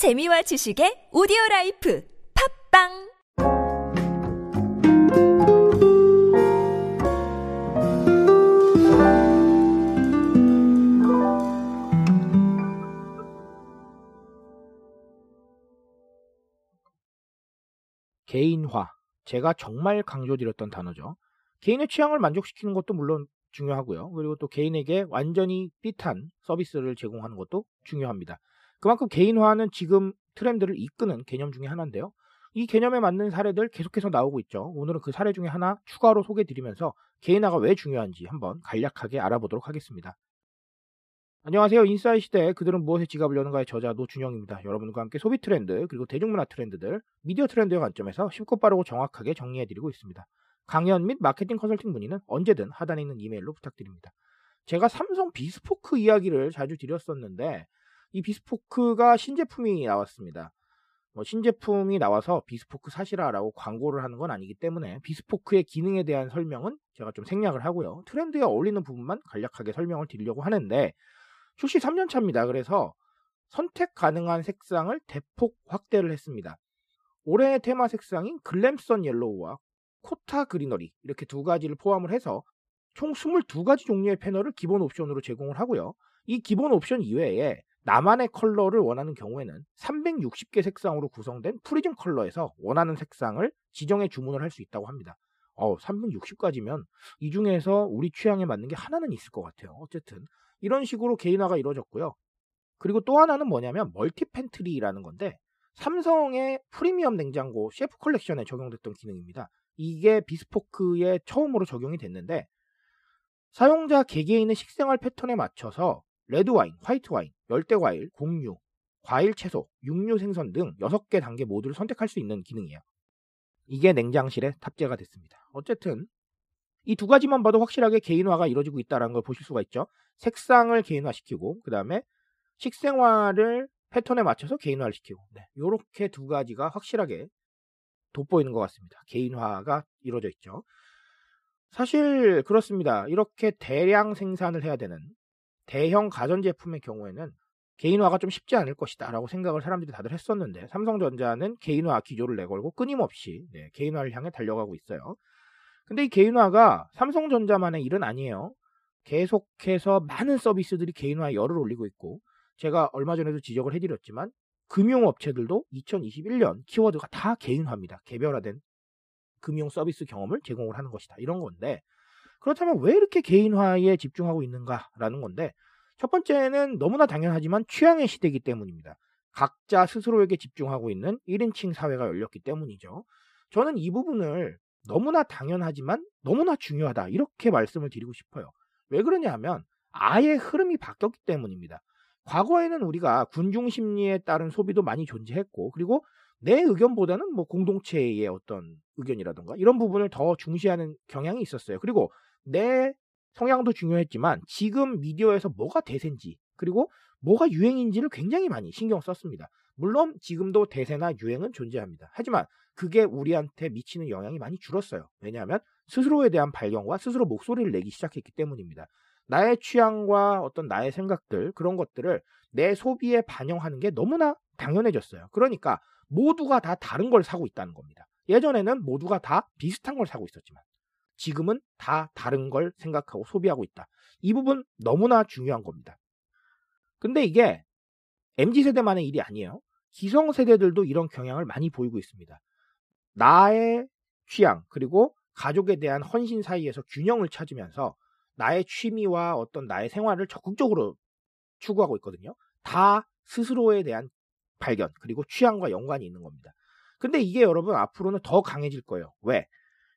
재미와 지식의 audio life 팟빵 개인화. 제가 정말 강조드렸던 단어죠. 개인의 취향을 만족시키는 것도 물론 중요하고요. 그리고 또 개인에게 완전히 fit한 서비스를 제공하는 것도 중요합니다. 그만큼 개인화는 지금 트렌드를 이끄는 개념 중에 하나인데요. 이 개념에 맞는 사례들 계속해서 나오고 있죠. 오늘은 그 사례 중에 하나 추가로 소개해 드리면서 개인화가 왜 중요한지 한번 간략하게 알아보도록 하겠습니다. 안녕하세요. 인사이 시대 그들은 무엇에 지갑을 여는가의 저자 노준영입니다. 여러분과 함께 소비 트렌드 그리고 대중문화 트렌드들, 미디어 트렌드의 관점에서 쉽고 빠르고 정확하게 정리해드리고 있습니다. 강연 및 마케팅 컨설팅 문의는 언제든 하단에 있는 이메일로 부탁드립니다. 제가 삼성 비스포크 이야기를 자주 드렸었는데 이 비스포크가 신제품이 나왔습니다. 뭐 신제품이 나와서 비스포크 사시라라고 광고를 하는 건 아니기 때문에 비스포크의 기능에 대한 설명은 제가 좀 생략을 하고요. 트렌드에 어울리는 부분만 간략하게 설명을 드리려고 하는데 출시 3년 차입니다. 그래서 선택 가능한 색상을 대폭 확대를 했습니다. 올해의 테마 색상인 글램선 옐로우와 Cotta Greenery 이렇게 두 가지를 포함을 해서 총 22가지 종류의 패널을 기본 옵션으로 제공을 하고요. 이 기본 옵션 이외에 나만의 컬러를 원하는 경우에는 360개 색상으로 구성된 프리즘 컬러에서 원하는 색상을 지정해 주문을 할 수 있다고 합니다. 어, 360가지면 이 중에서 우리 취향에 맞는 게 하나는 있을 것 같아요. 어쨌든 이런 식으로 개인화가 이루어졌고요. 그리고 또 하나는 뭐냐면 multi pantry라는 건데 삼성의 프리미엄 냉장고 셰프 컬렉션에 적용됐던 기능입니다. 이게 비스포크에 처음으로 적용이 됐는데 사용자 개개인의 식생활 패턴에 맞춰서 레드 와인, 화이트 와인, 열대 과일, 곡류, 과일 채소, 육류 생선 등 6개 단계 모두를 선택할 수 있는 기능이에요. 이게 냉장실에 탑재가 됐습니다. 어쨌든 이 두 가지만 봐도 확실하게 개인화가 이루어지고 있다는 걸 보실 수가 있죠. 색상을 개인화시키고 그 다음에 식생활을 패턴에 맞춰서 개인화를 시키고 네, 이렇게 두 가지가 확실하게 돋보이는 것 같습니다. 개인화가 이루어져 있죠. 사실 그렇습니다. 이렇게 대량 생산을 해야 되는 대형 가전제품의 경우에는 개인화가 좀 쉽지 않을 것이다 라고 생각을 사람들이 다들 했었는데 삼성전자는 개인화 기조를 내걸고 끊임없이 네, 개인화를 향해 달려가고 있어요. 근데 이 개인화가 삼성전자만의 일은 아니에요. 계속해서 많은 서비스들이 개인화에 열을 올리고 있고 제가 얼마 전에도 지적을 해드렸지만 금융업체들도 2021년 키워드가 다 개인화입니다. 개별화된 금융 서비스 경험을 제공을 하는 것이다. 이런 건데 그렇다면 왜 이렇게 개인화에 집중하고 있는가라는 건데 첫 번째는 너무나 당연하지만 취향의 시대이기 때문입니다. 각자 스스로에게 집중하고 있는 1인칭 사회가 열렸기 때문이죠. 저는 이 부분을 너무나 당연하지만 너무나 중요하다. 이렇게 말씀을 드리고 싶어요. 왜 그러냐 하면 아예 흐름이 바뀌었기 때문입니다. 과거에는 우리가 군중 심리에 따른 소비도 많이 존재했고 그리고 내 의견보다는 뭐 공동체의 어떤 의견이라던가 이런 부분을 더 중시하는 경향이 있었어요. 그리고 내 성향도 중요했지만 지금 미디어에서 뭐가 대세인지 그리고 뭐가 유행인지를 굉장히 많이 신경 썼습니다. 물론 지금도 대세나 유행은 존재합니다. 하지만 그게 우리한테 미치는 영향이 많이 줄었어요. 왜냐하면 스스로에 대한 발견과 스스로 목소리를 내기 시작했기 때문입니다. 나의 취향과 어떤 나의 생각들 그런 것들을 내 소비에 반영하는 게 너무나 당연해졌어요. 그러니까 모두가 다 다른 걸 사고 있다는 겁니다. 예전에는 모두가 다 비슷한 걸 사고 있었지만 지금은 다 다른 걸 생각하고 소비하고 있다. 이 부분 너무나 중요한 겁니다. 근데 이게 MZ세대만의 일이 아니에요. 기성 세대들도 이런 경향을 많이 보이고 있습니다. 나의 취향, 그리고 가족에 대한 헌신 사이에서 균형을 찾으면서 나의 취미와 어떤 나의 생활을 적극적으로 추구하고 있거든요. 다 스스로에 대한 발견, 그리고 취향과 연관이 있는 겁니다. 근데 이게 여러분 앞으로는 더 강해질 거예요. 왜?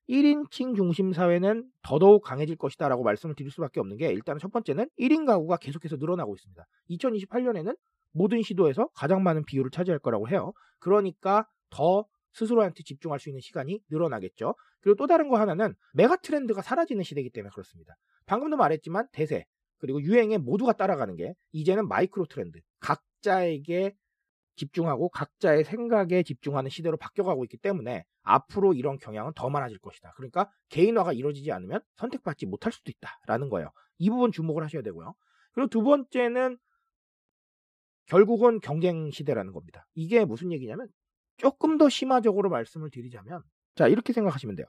1인칭 중심 사회는 더더욱 강해질 것이다 라고 말씀을 드릴 수밖에 없는 게 일단 첫 번째는 1인 가구가 계속해서 늘어나고 있습니다. 2028년에는 모든 시도에서 가장 많은 비율을 차지할 거라고 해요. 그러니까 더 스스로한테 집중할 수 있는 시간이 늘어나겠죠. 그리고 또 다른 거 하나는 메가 트렌드가 사라지는 시대이기 때문에 그렇습니다. 방금도 말했지만 대세 그리고 유행에 모두가 따라가는 게 이제는 마이크로 트렌드 각자에게 집중하고 각자의 생각에 집중하는 시대로 바뀌어가고 있기 때문에 앞으로 이런 경향은 더 많아질 것이다. 그러니까 개인화가 이루어지지 않으면 선택받지 못할 수도 있다라는 거예요. 이 부분 주목을 하셔야 되고요. 그리고 두 번째는 결국은 경쟁 시대라는 겁니다. 이게 무슨 얘기냐면 조금 더 심화적으로 말씀을 드리자면 자 이렇게 생각하시면 돼요.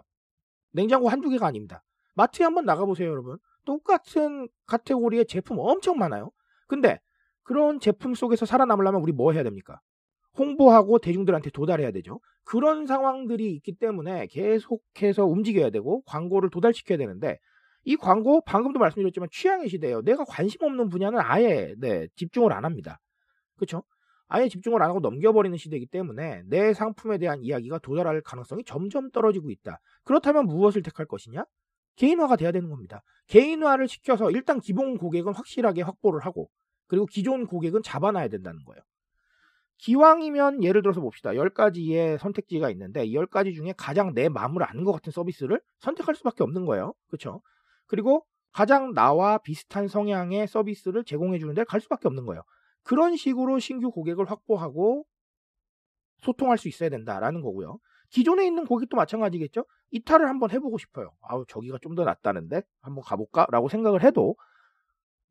냉장고 한두 개가 아닙니다. 마트에 한번 나가보세요 여러분. 똑같은 카테고리의 제품 엄청 많아요. 근데 그런 제품 속에서 살아남으려면 우리 뭐 해야 됩니까? 홍보하고 대중들한테 도달해야 되죠. 그런 상황들이 있기 때문에 계속해서 움직여야 되고 광고를 도달시켜야 되는데 이 광고 방금도 말씀드렸지만 취향의 시대예요. 내가 관심 없는 분야는 아예 네, 집중을 안 합니다. 그렇죠? 아예 집중을 안 하고 넘겨버리는 시대이기 때문에 내 상품에 대한 이야기가 도달할 가능성이 점점 떨어지고 있다. 그렇다면 무엇을 택할 것이냐? 개인화가 돼야 되는 겁니다. 개인화를 시켜서 일단 기본 고객은 확실하게 확보를 하고 그리고 기존 고객은 잡아놔야 된다는 거예요. 기왕이면 예를 들어서 봅시다. 10가지의 선택지가 있는데 이 10가지 중에 가장 내 마음을 아는 것 같은 서비스를 선택할 수밖에 없는 거예요. 그렇죠? 그리고 가장 나와 비슷한 성향의 서비스를 제공해 주는 데갈 수밖에 없는 거예요. 그런 식으로 신규 고객을 확보하고 소통할 수 있어야 된다라는 거고요. 기존에 있는 고객도 마찬가지겠죠. 이탈을 한번 해보고 싶어요. 아우 저기가 좀 더 낫다는데 한번 가볼까 라고 생각을 해도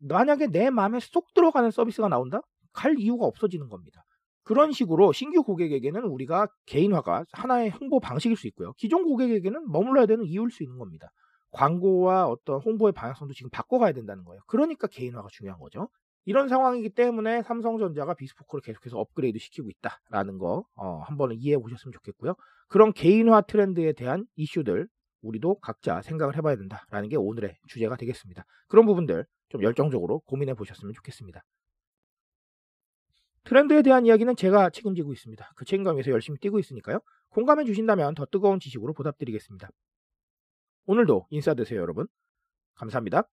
만약에 내 마음에 쏙 들어가는 서비스가 나온다? 갈 이유가 없어지는 겁니다. 그런 식으로 신규 고객에게는 우리가 개인화가 하나의 홍보 방식일 수 있고요. 기존 고객에게는 머물러야 되는 이유일 수 있는 겁니다. 광고와 어떤 홍보의 방향성도 지금 바꿔가야 된다는 거예요. 그러니까 개인화가 중요한 거죠. 이런 상황이기 때문에 삼성전자가 비스포크를 계속해서 업그레이드 시키고 있다라는 거 어, 한번 이해해 보셨으면 좋겠고요. 그런 개인화 트렌드에 대한 이슈들 우리도 각자 생각을 해봐야 된다라는 게 오늘의 주제가 되겠습니다. 그런 부분들 좀 열정적으로 고민해 보셨으면 좋겠습니다. 트렌드에 대한 이야기는 제가 책임지고 있습니다. 그 책임감에서 열심히 뛰고 있으니까요. 공감해 주신다면 더 뜨거운 지식으로 보답드리겠습니다. 오늘도 인사되세요, 여러분. 감사합니다.